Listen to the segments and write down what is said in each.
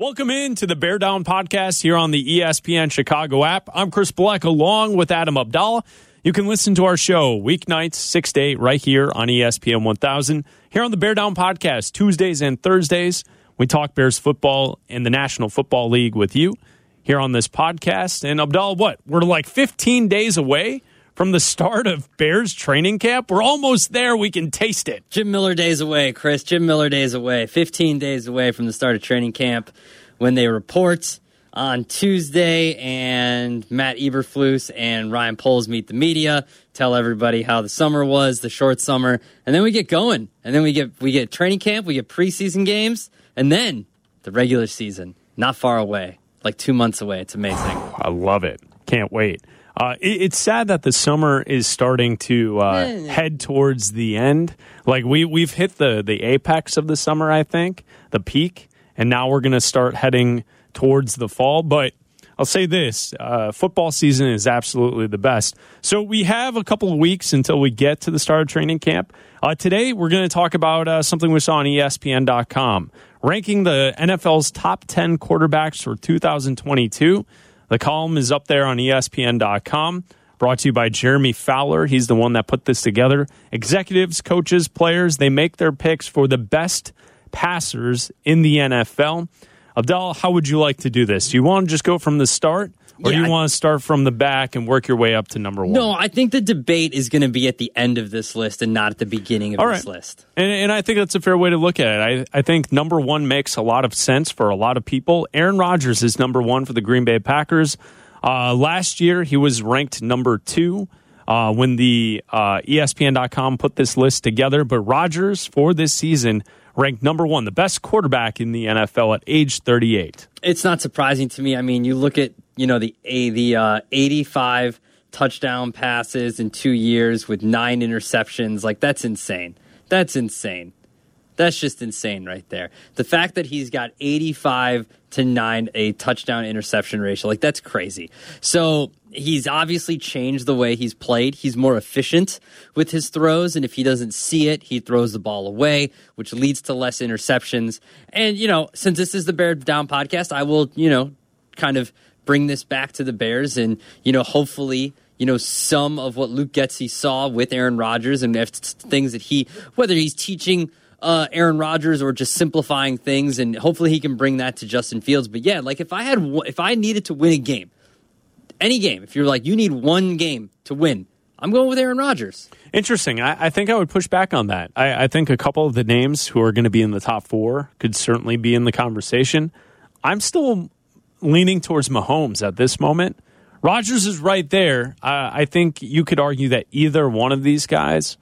Welcome in to the Bear Down podcast here on the ESPN Chicago app. I'm Chris Black along with Adam Abdallah. You can listen to our show weeknights 6 to 8 right here on ESPN 1000. Here on the Bear Down podcast, Tuesdays and Thursdays, we talk Bears football and the National Football League with you here on this podcast. And Abdallah, what? We're like 15 days away from the start of Bears training camp. We're almost there. We can taste it. Jim Miller days away, Chris. Jim Miller days away. 15 days away from the start of training camp when they report on Tuesday and Matt Eberflus and Ryan Poles meet the media, tell everybody how the summer was, the short summer, and then we get going. And then we get we get training camp, we get preseason games, and then the regular season, not far away, like 2 months away. It's amazing. I love it. Can't wait. Uh, it, it's sad that the summer is starting to uh, head towards the end. Like we we've hit the the apex of the summer, I think, the peak, and now we're going to start heading towards the fall. But I'll say this: uh, football season is absolutely the best. So we have a couple of weeks until we get to the start of training camp. Uh, today, we're going to talk about uh, something we saw on ESPN.com, ranking the NFL's top ten quarterbacks for 2022. The column is up there on ESPN.com. Brought to you by Jeremy Fowler. He's the one that put this together. Executives, coaches, players, they make their picks for the best passers in the NFL. Abdal, how would you like to do this? Do you want to just go from the start, or do Yeah, you want to start from the back and work your way up to number one? No, I think the debate is going to be at the end of this list and not at the beginning of All this right. list. And, and I think that's a fair way to look at it. I, I think number one makes a lot of sense for a lot of people. Aaron Rodgers is number one for the Green Bay Packers. Uh, last year, he was ranked number two uh, when the uh, ESPN.com put this list together. But Rodgers, for this season, ranked number one, the best quarterback in the NFL at age 38. it's not surprising to me. I mean, you look at you know the a the uh, 85 touchdown passes in two years with nine interceptions. Like that's insane. That's insane. That's just insane right there. The fact that he's got 85 to 9 a touchdown interception ratio, like that's crazy. So he's obviously changed the way he's played. He's more efficient with his throws, and if he doesn't see it, he throws the ball away, which leads to less interceptions. And, you know, since this is the Bear Down podcast, I will, you know, kind of bring this back to the Bears and, you know, hopefully you know, some of what Luke Getsy saw with Aaron Rodgers and things that he, whether he's teaching uh, Aaron Rodgers or just simplifying things, and hopefully he can bring that to Justin Fields. But yeah, like if I had, if I needed to win a game, any game, if you're like you need one game to win, I'm going with Aaron Rodgers. Interesting. I, I think I would push back on that. I, I think a couple of the names who are going to be in the top four could certainly be in the conversation. I'm still leaning towards Mahomes at this moment. Rodgers is right there. Uh, I think you could argue that either one of these guys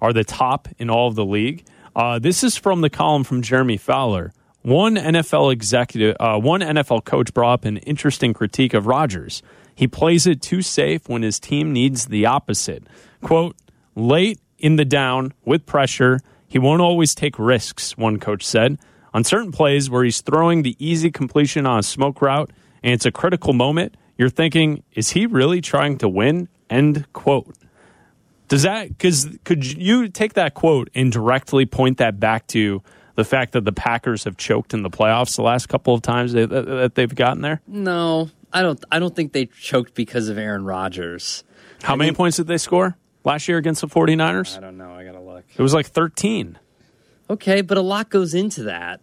are the top in all of the league. Uh, this is from the column from Jeremy Fowler. One NFL executive, uh, one NFL coach brought up an interesting critique of Rodgers. He plays it too safe when his team needs the opposite. Quote, late in the down with pressure, he won't always take risks, one coach said. On certain plays where he's throwing the easy completion on a smoke route and it's a critical moment, you're thinking, is he really trying to win? End quote. Does that because could you take that quote and directly point that back to the fact that the Packers have choked in the playoffs the last couple of times that, that, that they've gotten there? No, I don't. I don't think they choked because of Aaron Rodgers. How many points did they score last year against the 49ers? I don't know. I gotta look. It was like 13. Okay, but a lot goes into that.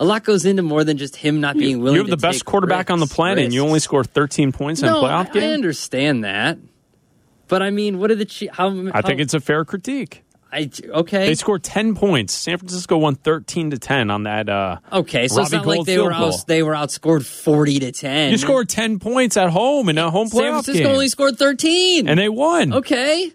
A lot goes into more than just him not being willing. To. You have to the best quarterback on the risks- planet, and you only score 13 points in a playoff I, game. I understand that, but I mean, what are the Chiefs? How, I think it's a fair critique. I okay. They scored 10 points. San Francisco won 13 to 10 on that. Uh, okay, so it's Robbie not like they were goal. out, they were outscored forty to ten. you scored 10 points at home in a home playoff San Francisco game, only scored thirteen. and they won. okay,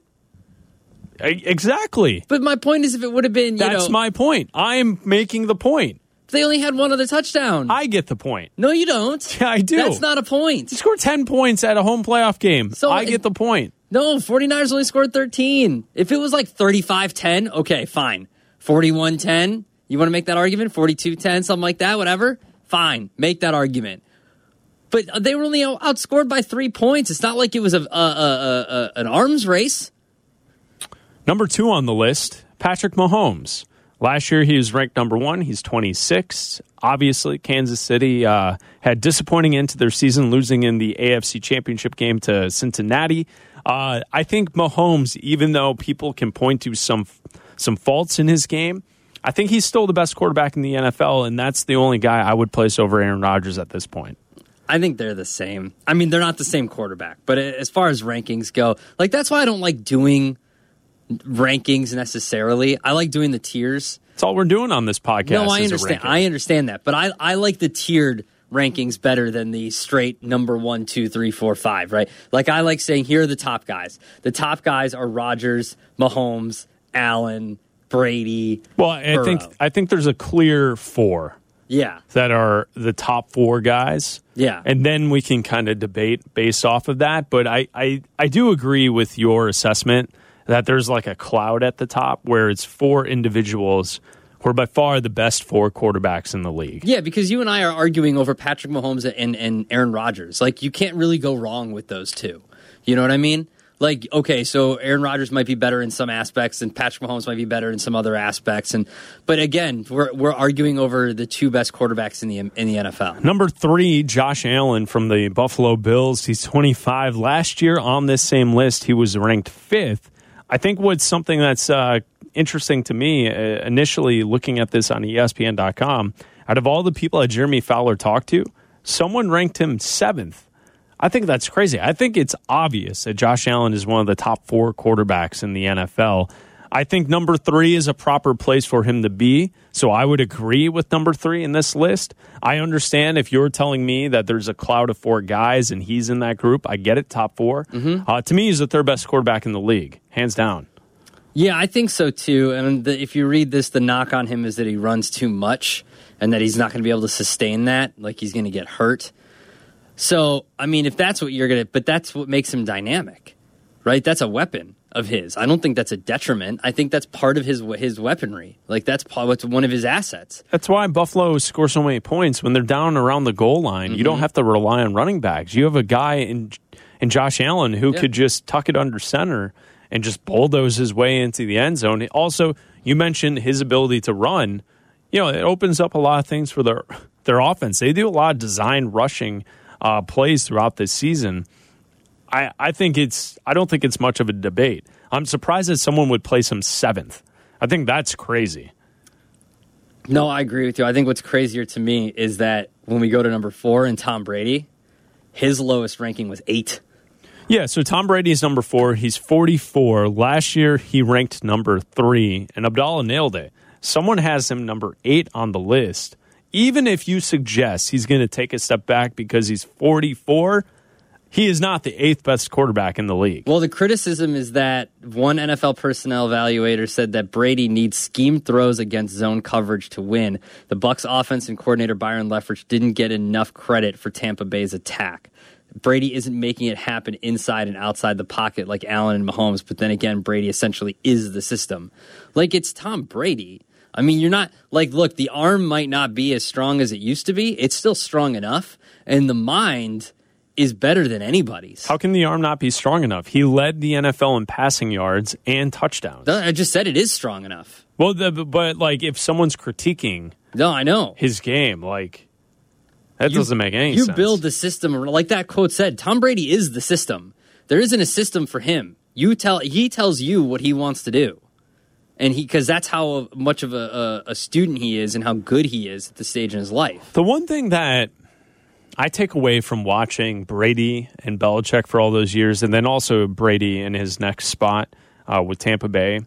Exactly. but my point is, if it would have been, you That's know, my point. I'm making the point. they only had one other touchdown. I get the point. no, you don't. Yeah, I do. That's not a point. You scored 10 points at a home playoff game. So I get the point. No, 49ers only scored 13. If it was like 35 10, okay, fine. 41 10, you want to make that argument? 42 10, something like that, whatever? Fine, make that argument. But they were only outscored by three points. It's not like it was a, a, a, a an arms race. Number two on the list, Patrick Mahomes. Last year, he was ranked number one. He's 26. Obviously, Kansas City uh, had disappointing end to their season, losing in the AFC Championship game to Cincinnati. Uh, I think Mahomes, even though people can point to some some faults in his game, I think he's still the best quarterback in the NFL, and that's the only guy I would place over Aaron Rodgers at this point. I think they're the same. I mean, they're not the same quarterback, but as far as rankings go, like that's why I don't like doing rankings necessarily. I like doing the tiers. That's all we're doing on this podcast. No, I is understand. I understand that, but I I like the tiered rankings better than the straight number one, two, three, four, five. Right? Like I like saying here are the top guys. The top guys are Rodgers, Mahomes, Allen, Brady. well, I Burrow. think I think there's a clear four Yeah, that are the top four guys. yeah. and then we can kind of debate based off of that. But I, I, I do agree with your assessment that there's like a cloud at the top where it's four individuals who are by far the best four quarterbacks in the league. Yeah, because you and I are arguing over Patrick Mahomes and, and Aaron Rodgers. Like, you can't really go wrong with those two. You know what I mean? Like, okay, so Aaron Rodgers might be better in some aspects, and Patrick Mahomes might be better in some other aspects. And but again, we're we're arguing over the two best quarterbacks in the in the NFL. Number three, Josh Allen from the Buffalo Bills. He's 25. Last year on this same list, he was ranked fifth. I think what's something that's uh, interesting to me uh, initially looking at this on ESPN.com, out of all the people that Jeremy Fowler talked to, someone ranked him seventh. I think that's crazy. I think it's obvious that Josh Allen is one of the top four quarterbacks in the NFL. I think number three is a proper place for him to be. So I would agree with number three in this list. I understand if you're telling me that there's a cloud of four guys and he's in that group. I get it, top 4 Uh, to me, he's the third best quarterback in the league, hands down. Yeah, I think so too. And the, if you read this, the knock on him is that he runs too much, and that he's not going to be able to sustain that. Like he's going to get hurt. So, I mean, if that's what you're going to, but that's what makes him dynamic, right? That's a weapon of his. I don't think that's a detriment. I think that's part of his his weaponry. Like that's what's one of his assets. That's why Buffalo scores so many points when they're down around the goal line. You don't Mm-hmm. have to rely on running backs. You have a guy in in Josh Allen who Yeah. could just tuck it under center and just bulldoze his way into the end zone. Also, you mentioned his ability to run. You know, it opens up a lot of things for their their offense. They do a lot of design rushing uh, plays throughout this season. I, I think it's I don't think it's much of a debate. I'm surprised that someone would place him seventh. I think that's crazy. No, I agree with you. I think what's crazier to me is that when we go to number four and Tom Brady, his lowest ranking was eight. Yeah, so Tom Brady is number four. He's 44. Last year, he ranked number three, and Abdallah nailed it. Someone has him number eight on the list. Even if you suggest he's going to take a step back because he's 44, he is not the eighth best quarterback in the league. Well, the criticism is that one NFL personnel evaluator said that Brady needs scheme throws against zone coverage to win. The Bucs offense and coordinator Byron Leftwich didn't get enough credit for Tampa Bay's attack. Brady isn't making it happen inside and outside the pocket like Allen and Mahomes, but then again, Brady essentially is the system. Like it's Tom Brady. I mean, you're not like, look, the arm might not be as strong as it used to be. It's still strong enough, and the mind is better than anybody's. How can the arm not be strong enough? He led the NFL in passing yards and touchdowns. I just said it is strong enough. Well, the, but like if someone's critiquing No, I know. his game, like that You- doesn't make any You sense. You build the system like that quote said. Tom Brady is the system. There isn't a system for him. You tell he tells you what he wants to do, and he because that's how much of a, a, a student he is and how good he is at this stage in his life. The one thing that I take away from watching Brady and Belichick for all those years, and then also Brady in his next spot uh, with Tampa Bay,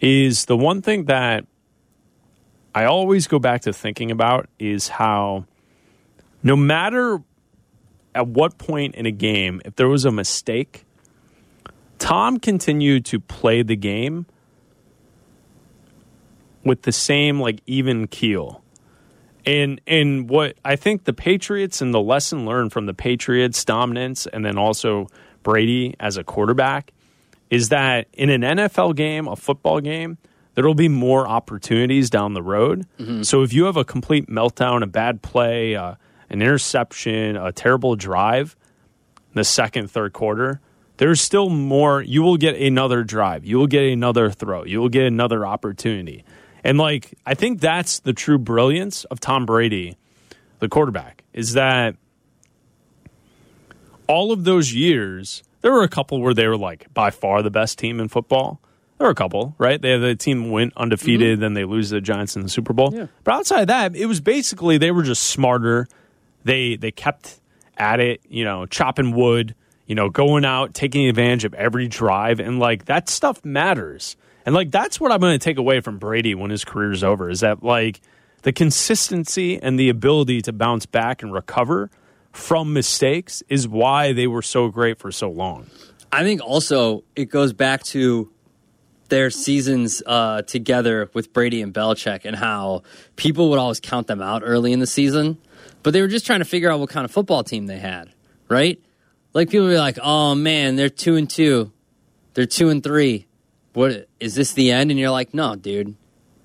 is the one thing that I always go back to thinking about is how no matter at what point in a game, if there was a mistake, Tom continued to play the game with the same like even keel. And and what I think the Patriots and the lesson learned from the Patriots dominance and then also Brady as a quarterback is that in an NFL game, a football game, there will be more opportunities down the road. So if you have a complete meltdown, a bad play, uh, an interception, a terrible drive, in the second, third quarter, there's still more. You will get another drive. You will get another throw. You will get another opportunity. And like I think that's the true brilliance of Tom Brady, the quarterback, is that all of those years, there were a couple where they were like by far the best team in football. There were a couple, right? They had the team went undefeated, mm-hmm. then they lose to the Giants in the Super Bowl. Yeah. But outside of that, it was basically they were just smarter. They they kept at it, you know, chopping wood, you know, going out, taking advantage of every drive, and like that stuff matters. And like that's what I'm going to take away from Brady when his career's over is that like the consistency and the ability to bounce back and recover from mistakes is why they were so great for so long. I think also it goes back to their seasons uh, together with Brady and Belichick and how people would always count them out early in the season, but they were just trying to figure out what kind of football team they had, right? Like people be like, "Oh man, they're two and two, they're two and three. What is this the end?" And you're like, "No, dude,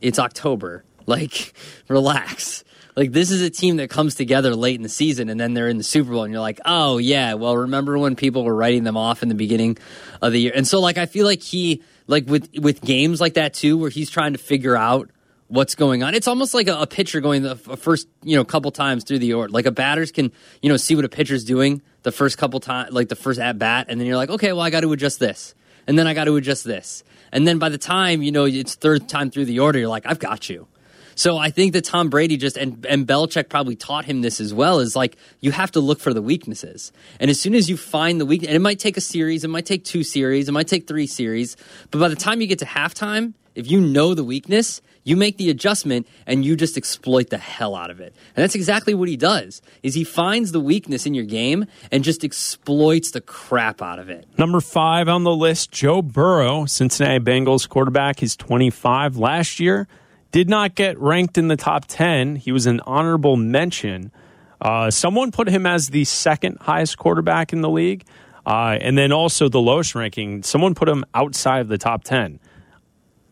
it's October. Like, relax." Like this is a team that comes together late in the season and then they're in the Super Bowl and you're like, "Oh yeah, well remember when people were writing them off in the beginning of the year?" And so like I feel like he like with with games like that too where he's trying to figure out what's going on. It's almost like a, a pitcher going the f- first, you know, couple times through the order. Like a batters can, you know, see what a pitcher's doing the first couple times, like the first at bat, and then you're like, okay, well, I got to adjust this, and then I got to adjust this, and then by the time you know it's third time through the order, you're like, I've got you. So I think that Tom Brady just and and Belichick probably taught him this as well. Is like you have to look for the weaknesses, and as soon as you find the weak, and it might take a series, it might take two series, it might take three series, but by the time you get to halftime, if you know the weakness, you make the adjustment and you just exploit the hell out of it. And that's exactly what he does. Is he finds the weakness in your game and just exploits the crap out of it. Number five on the list, Joe Burrow, Cincinnati Bengals quarterback. He's 25 last year. Did not get ranked in the top 10. He was an honorable mention. Uh, someone put him as the second highest quarterback in the league. Uh, and then also the lowest ranking, someone put him outside of the top 10.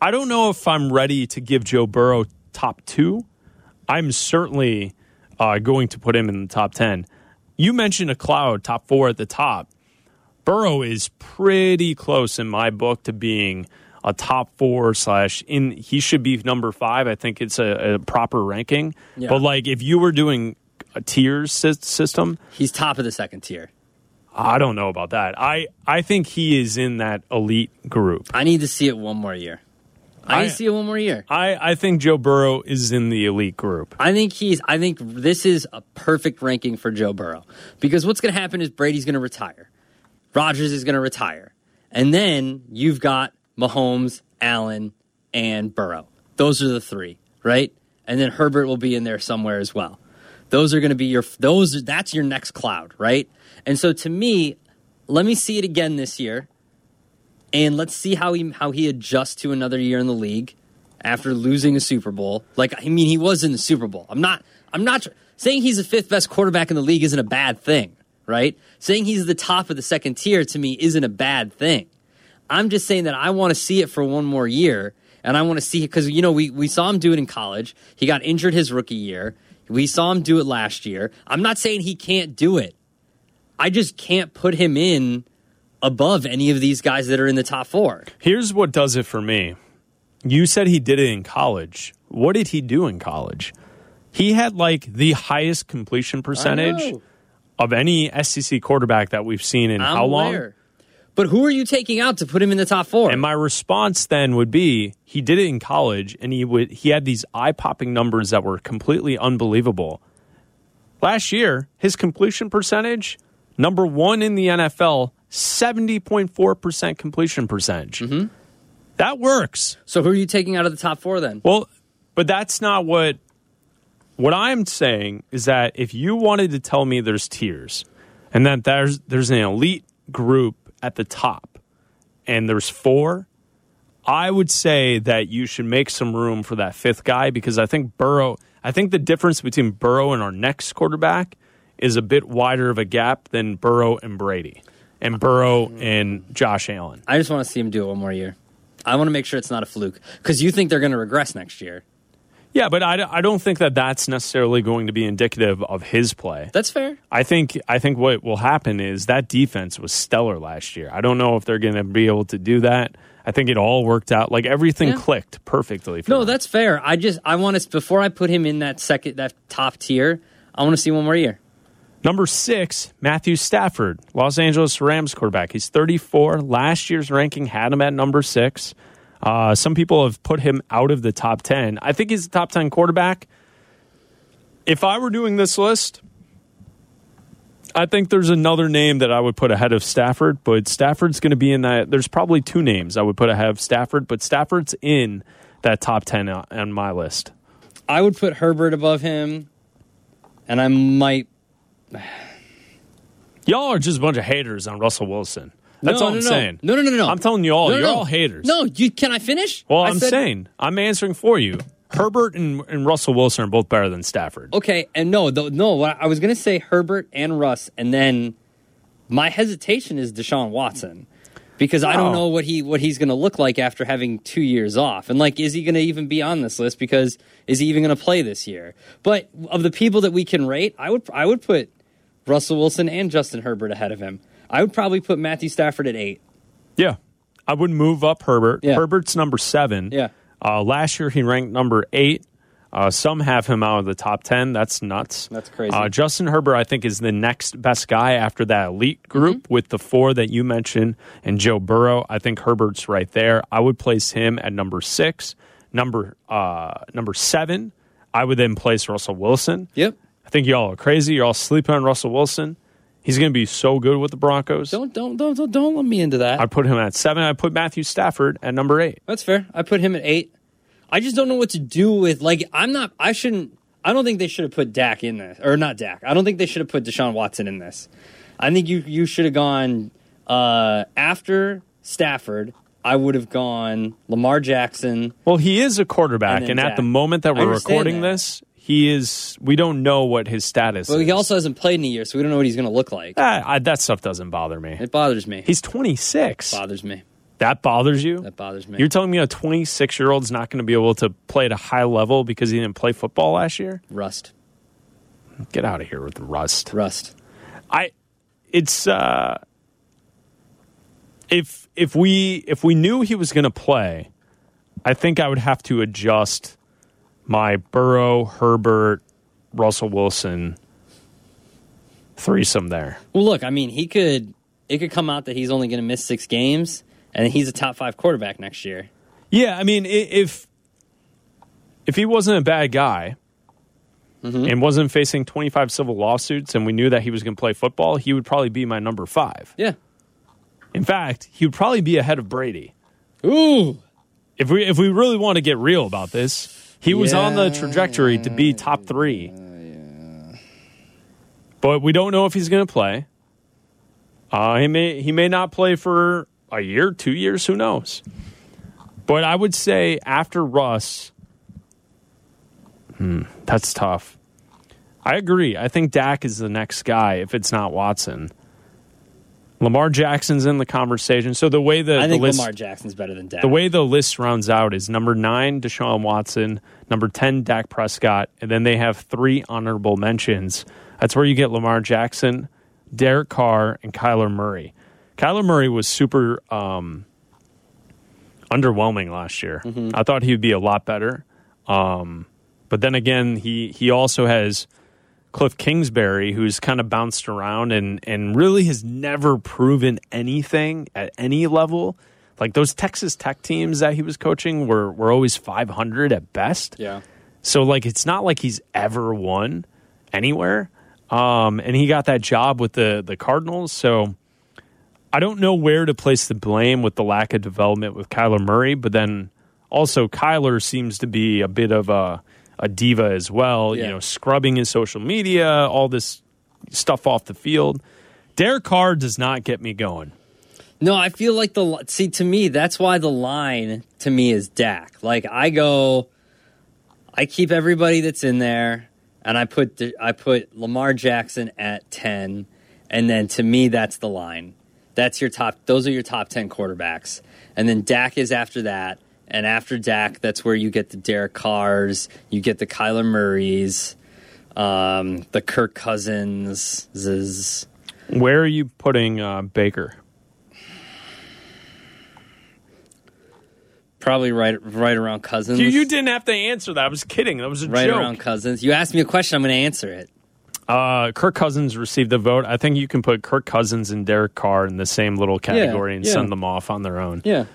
I don't know if I'm ready to give Joe Burrow top two. I'm certainly uh, going to put him in the top 10. You mentioned a cloud, top four at the top. Burrow is pretty close in my book to being a top four slash in. He should be number five. I think it's a, a proper ranking. Yeah. But like, if you were doing a tiers sy- system, He's top of the second tier. I don't know about that. I I think he is in that elite group. I need to see it one more year. I, I- see it one more year. I I think Joe Burrow is in the elite group. I think he's. I think this is a perfect ranking for Joe Burrow because what's going to happen is Brady's going to retire, Rodgers is going to retire, and then you've got Mahomes, Allen, and Burrow. Those are the three, right? And then Herbert will be in there somewhere as well. Those are going to be your. Those. That's your next cloud, right? And so to me, let me see it again this year, and let's see how he how he adjusts to another year in the league after losing a Super Bowl. Like I mean, he was in the Super Bowl. I'm not. I'm not saying he's the fifth best quarterback in the league isn't a bad thing, right? Saying he's the top of the second tier to me isn't a bad thing. I'm just saying that I want to see it for one more year, and I want to see it because you know we we saw him do it in college. He got injured his rookie year. We saw him do it last year. I'm not saying he can't do it. I just can't put him in above any of these guys that are in the top four. Here's what does it for me. You said he did it in college. What did he do in college? He had like the highest completion percentage of any SEC quarterback that we've seen in I'm how long? aware. But who are you taking out to put him in the top four? And my response then would be he did it in college and he would he had these eye-popping numbers that were completely unbelievable. Last year, his completion percentage, number 1 in the NFL, 70.4% completion percentage. Mm-hmm. That works. so who are you taking out of the top four then? Well, but that's not what what I'm saying is that if you wanted to tell me there's tiers and that there's there's an elite group at the top and there's four, I would say that you should make some room for that fifth guy because I think Burrow I think the difference between Burrow and our next quarterback is a bit wider of a gap than Burrow and Brady and Burrow and Josh Allen. I just want to see him do it one more year. I want to make sure it's not a fluke because you think they're going to regress next year. Yeah, but I, I don't think that that's necessarily going to be indicative of his play. That's fair. I think I think what will happen is that defense was stellar last year. I don't know if they're going to be able to do that I think it all worked out. Like everything Yeah. clicked perfectly. For No, them. that's fair. I just I want to before I put him in that second that top tier. I want to see one more year. Number six, Matthew Stafford, Los Angeles Rams quarterback. He's 34. Last year's ranking had him at number six. Uh, some people have put him out of the top 10. I think he's a top 10 quarterback. If I were doing this list, I think there's another name that I would put ahead of Stafford, but Stafford's going to be in that. There's probably two names I would put ahead of Stafford, but Stafford's in that top 10 on on my list. I would put Herbert above him, and I might. Y'all are just a bunch of haters on Russell Wilson. That's no, all no, I'm no. saying. No, no, no, no. I'm telling you all, you're all haters. No, you can I finish? Well, I I'm said- saying, I'm answering for you. Herbert and, and Russell Wilson are both better than Stafford. Okay, and no, the, no. I was going to say Herbert and Russ, and then my hesitation is Deshaun Watson because I don't Oh. know what he what he's going to look like after having two years off, and like, is he going to even be on this list? Because is he even going to play this year? But of the people that we can rate, I would I would put Russell Wilson and Justin Herbert ahead of him. I would probably put Matthew Stafford at eight. Yeah. I would move up Herbert. Yeah. Herbert's number seven. Yeah. Uh, last year, he ranked number eight. Uh, some have him out of the top 10. That's nuts. That's crazy. Uh, Justin Herbert, I think, is the next best guy after that elite group Mm-hmm. with the four that you mentioned and Joe Burrow. I think Herbert's right there. I would place him at number six. Number uh, number seven, I would then place Russell Wilson. Yep. I think y'all are crazy. You're all sleeping on Russell Wilson. He's going to be so good with the Broncos. Don't don't don't don't, don't let me into that. I put him at seven. I put Matthew Stafford at number eight. That's fair. I put him at eight. I just don't know what to do with like I'm not I shouldn't I don't think they should have put Dak in this. Or not Dak. I don't think they should have put Deshaun Watson in this. I think you you should have gone uh after Stafford, I would have gone Lamar Jackson. Well, he is a quarterback, And and, at the moment that we're recording that. this, he is. We don't know what his status But is. he also hasn't played in a year, so we don't know what he's gonna look like. Ah, I, that stuff doesn't bother me. It bothers me. He's 26. bothers me. That bothers you? That bothers me. You're telling me a 26 year old's not going to be able to play at a high level because he didn't play football last year? Rust. Get out of here with the rust. Rust. I it's uh if if we if we knew he was going to play, I think I would have to adjust my Burrow, Herbert, Russell Wilson threesome there. Well, look, I mean, he could. It could come out that he's only going to miss six games, and he's a top five quarterback next year. Yeah, I mean, if if he wasn't a bad guy mm-hmm. and wasn't facing 25 civil lawsuits and we knew that he was going to play football, he would probably be my number 5. Yeah. In fact, he would probably be ahead of Brady. Ooh. If we if we really want to get real about this, he was on the Yeah. trajectory to be top 3. But we don't know if he's going to play. Uh, he may he may not play for a year, two years, who knows? But I would say after Russ, hmm, that's tough. I agree. I think Dak is the next guy if it's not Watson. Lamar Jackson's in the conversation. So the way the, I think the list, Lamar Jackson's better than Dak. the way the list rounds out is number nine, Deshaun Watson, number 10, Dak Prescott, and then they have three honorable mentions. That's where you get Lamar Jackson, Derek Carr, and Kyler Murray. Kyler Murray was super um, underwhelming last year. I thought he would be a lot better. Um, but then again, he, he also has Cliff Kingsbury, who's kind of bounced around and, and really has never proven anything at any level. Like those Texas Tech teams that he was coaching were, were always 500 at best. yeah. So like it's not like he's ever won anywhere. Um, and he got that job with the the Cardinals. So I don't know where to place the blame with the lack of development with Kyler Murray, but then also Kyler seems to be a bit of a a diva as well, Yeah. you know, scrubbing his social media, all this stuff off the field. Derek Carr does not get me going. No, I feel like the see to me that's why the line to me is Dak. Like I go, I keep everybody that's in there, and I put I put Lamar Jackson at ten, and then to me that's the line. That's your top. Those are your top ten quarterbacks, and then Dak is after that, and after Dak, that's where you get the Derek Carrs, you get the Kyler Murrays, um, the Kirk Cousins. Where are you putting uh, Baker? Probably right right around Cousins. You, you didn't have to answer that. I was kidding. That was a right joke. around Cousins. You asked me a question. I'm going to answer it. Uh, Kirk Cousins received the vote. I think you can put Kirk Cousins and Derek Carr in the same little category and yeah. send them off on their own. Yeah.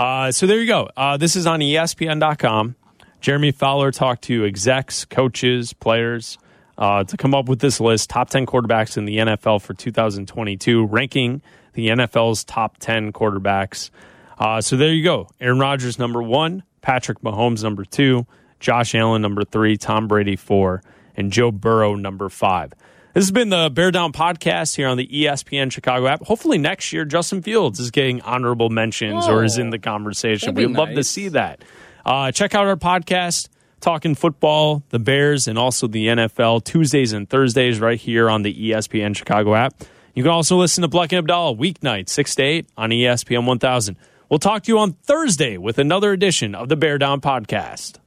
Uh, so there you go. Uh, this is on ESPN.com. Jeremy Fowler talked to execs, coaches, players uh, to come up with this list top 10 quarterbacks in the NFL for 2022, ranking the NFL's top 10 quarterbacks. Uh, so there you go. Aaron Rodgers, number one, Patrick Mahomes, number two, Josh Allen, number three, Tom Brady, four, and Joe Burrow, number five. This has been the Bear Down podcast here on the ESPN Chicago app. Hopefully, next year, Justin Fields is getting honorable mentions or is in the conversation. We'd love to see that. Uh, check out our podcast, Talking Football, the Bears, and also the NFL, Tuesdays and Thursdays, right here on the ESPN Chicago app. You can also listen to Black and Abdallah weeknights, 6 to 8 on ESPN 1000. We'll talk to you on Thursday with another edition of the Bear Down podcast.